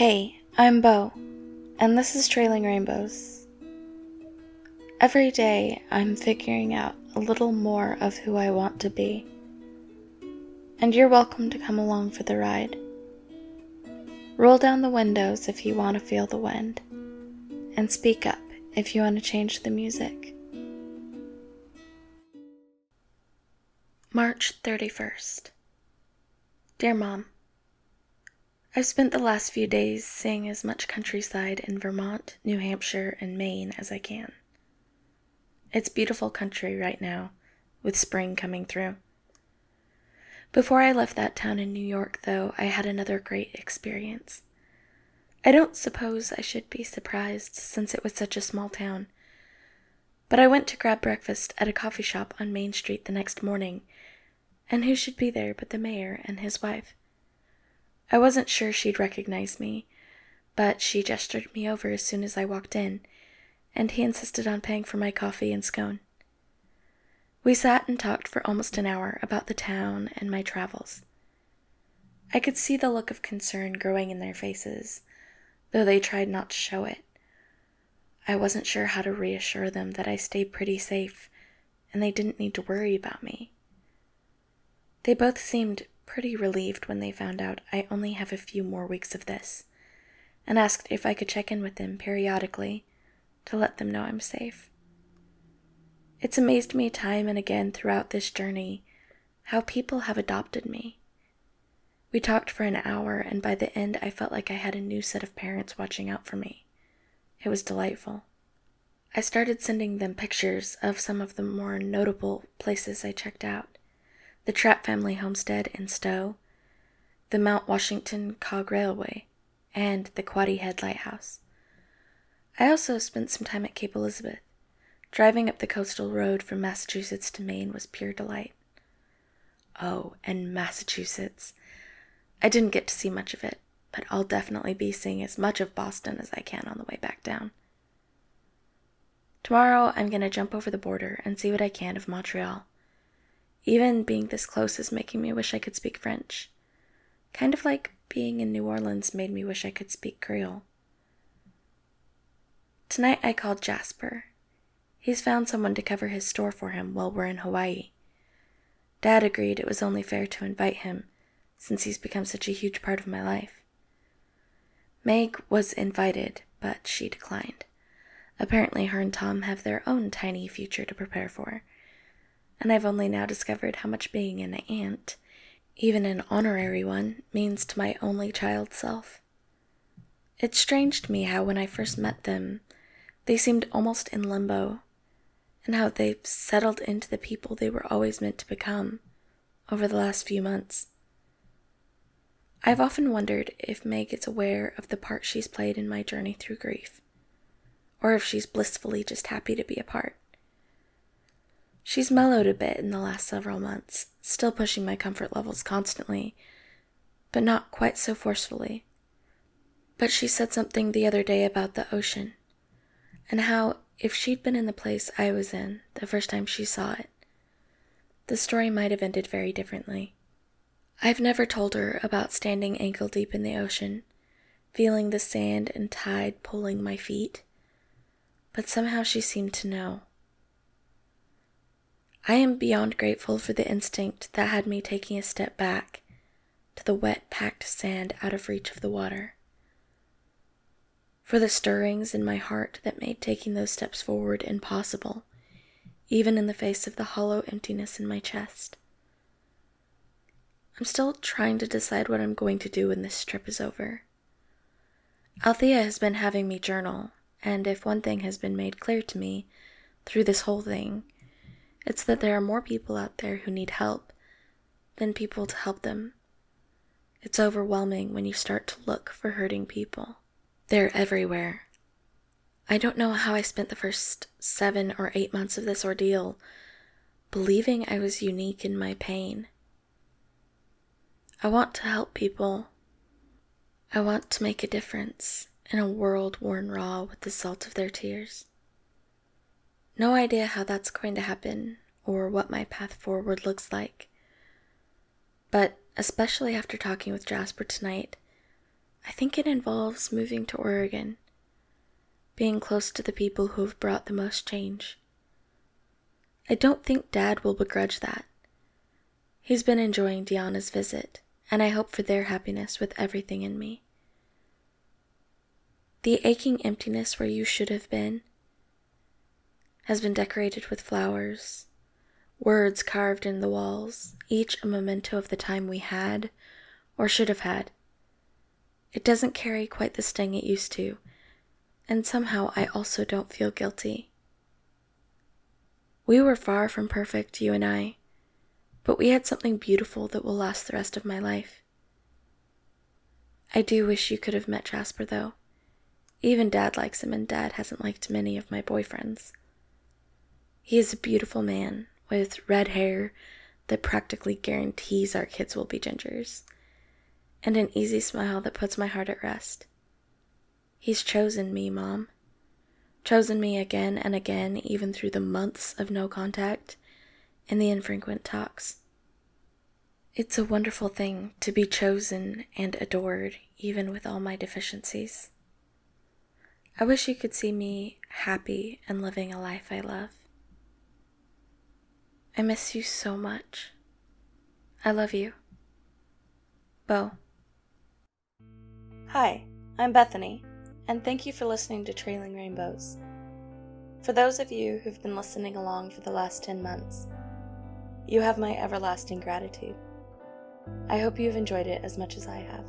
Hey, I'm Bo, and this is Trailing Rainbows. Every day, I'm figuring out a little more of who I want to be. And you're welcome to come along for the ride. Roll down the windows if you want to feel the wind, and speak up if you want to change the music. March 31st. Dear Mom, I've spent the last few days seeing as much countryside in Vermont, New Hampshire, and Maine as I can. It's beautiful country right now, with spring coming through. Before I left that town in New York, though, I had another great experience. I don't suppose I should be surprised since it was such a small town. But I went to grab breakfast at a coffee shop on Main Street the next morning, and who should be there but the mayor and his wife? I wasn't sure she'd recognize me, but she gestured me over as soon as I walked in, and he insisted on paying for my coffee and scone. We sat and talked for almost an hour about the town and my travels. I could see the look of concern growing in their faces, though they tried not to show it. I wasn't sure how to reassure them that I stayed pretty safe and they didn't need to worry about me. They both seemed pretty relieved when they found out I only have a few more weeks of this, and asked if I could check in with them periodically to let them know I'm safe. It's amazed me time and again throughout this journey how people have adopted me. We talked for an hour, and by the end, I felt like I had a new set of parents watching out for me. It was delightful. I started sending them pictures of some of the more notable places I checked out the Trapp family homestead in Stowe, the Mount Washington Cog Railway, and the Quoddy Head Lighthouse. I also spent some time at Cape Elizabeth. Driving up the coastal road from Massachusetts to Maine was pure delight. Oh, and Massachusetts. I didn't get to see much of it, but I'll definitely be seeing as much of Boston as I can on the way back down. Tomorrow, I'm going to jump over the border and see what I can of Montreal. Even being this close is making me wish I could speak French. Kind of like being in New Orleans made me wish I could speak Creole. Tonight I called Jasper. He's found someone to cover his store for him while we're in Hawaii. Dad agreed it was only fair to invite him, since he's become such a huge part of my life. Meg was invited, but she declined. Apparently, her and Tom have their own tiny future to prepare for and I've only now discovered how much being an aunt, even an honorary one, means to my only child self. It's strange to me how, when I first met them, they seemed almost in limbo, and how they've settled into the people they were always meant to become over the last few months. I've often wondered if Meg is aware of the part she's played in my journey through grief, or if she's blissfully just happy to be a part. She's mellowed a bit in the last several months, still pushing my comfort levels constantly, but not quite so forcefully. But she said something the other day about the ocean, and how if she'd been in the place I was in the first time she saw it, the story might have ended very differently. I've never told her about standing ankle deep in the ocean, feeling the sand and tide pulling my feet, but somehow she seemed to know. I am beyond grateful for the instinct that had me taking a step back to the wet, packed sand out of reach of the water. For the stirrings in my heart that made taking those steps forward impossible, even in the face of the hollow emptiness in my chest. I'm still trying to decide what I'm going to do when this trip is over. Althea has been having me journal, and if one thing has been made clear to me through this whole thing, it's that there are more people out there who need help than people to help them. It's overwhelming when you start to look for hurting people. They're everywhere. I don't know how I spent the first seven or eight months of this ordeal believing I was unique in my pain. I want to help people. I want to make a difference in a world worn raw with the salt of their tears. No idea how that's going to happen or what my path forward looks like. But especially after talking with Jasper tonight, I think it involves moving to Oregon, being close to the people who have brought the most change. I don't think Dad will begrudge that. He's been enjoying Diana's visit, and I hope for their happiness with everything in me. The aching emptiness where you should have been has been decorated with flowers, words carved in the walls, each a memento of the time we had or should have had. It doesn't carry quite the sting it used to, and somehow I also don't feel guilty. We were far from perfect, you and I, but we had something beautiful that will last the rest of my life. I do wish you could have met Jasper, though. Even Dad likes him, and Dad hasn't liked many of my boyfriends. He is a beautiful man with red hair that practically guarantees our kids will be gingers, and an easy smile that puts my heart at rest. He's chosen me, Mom. Chosen me again and again, even through the months of no contact and the infrequent talks. It's a wonderful thing to be chosen and adored, even with all my deficiencies. I wish you could see me happy and living a life I love. I miss you so much. I love you. Bo. Hi, I'm Bethany, and thank you for listening to Trailing Rainbows. For those of you who've been listening along for the last 10 months, you have my everlasting gratitude. I hope you've enjoyed it as much as I have.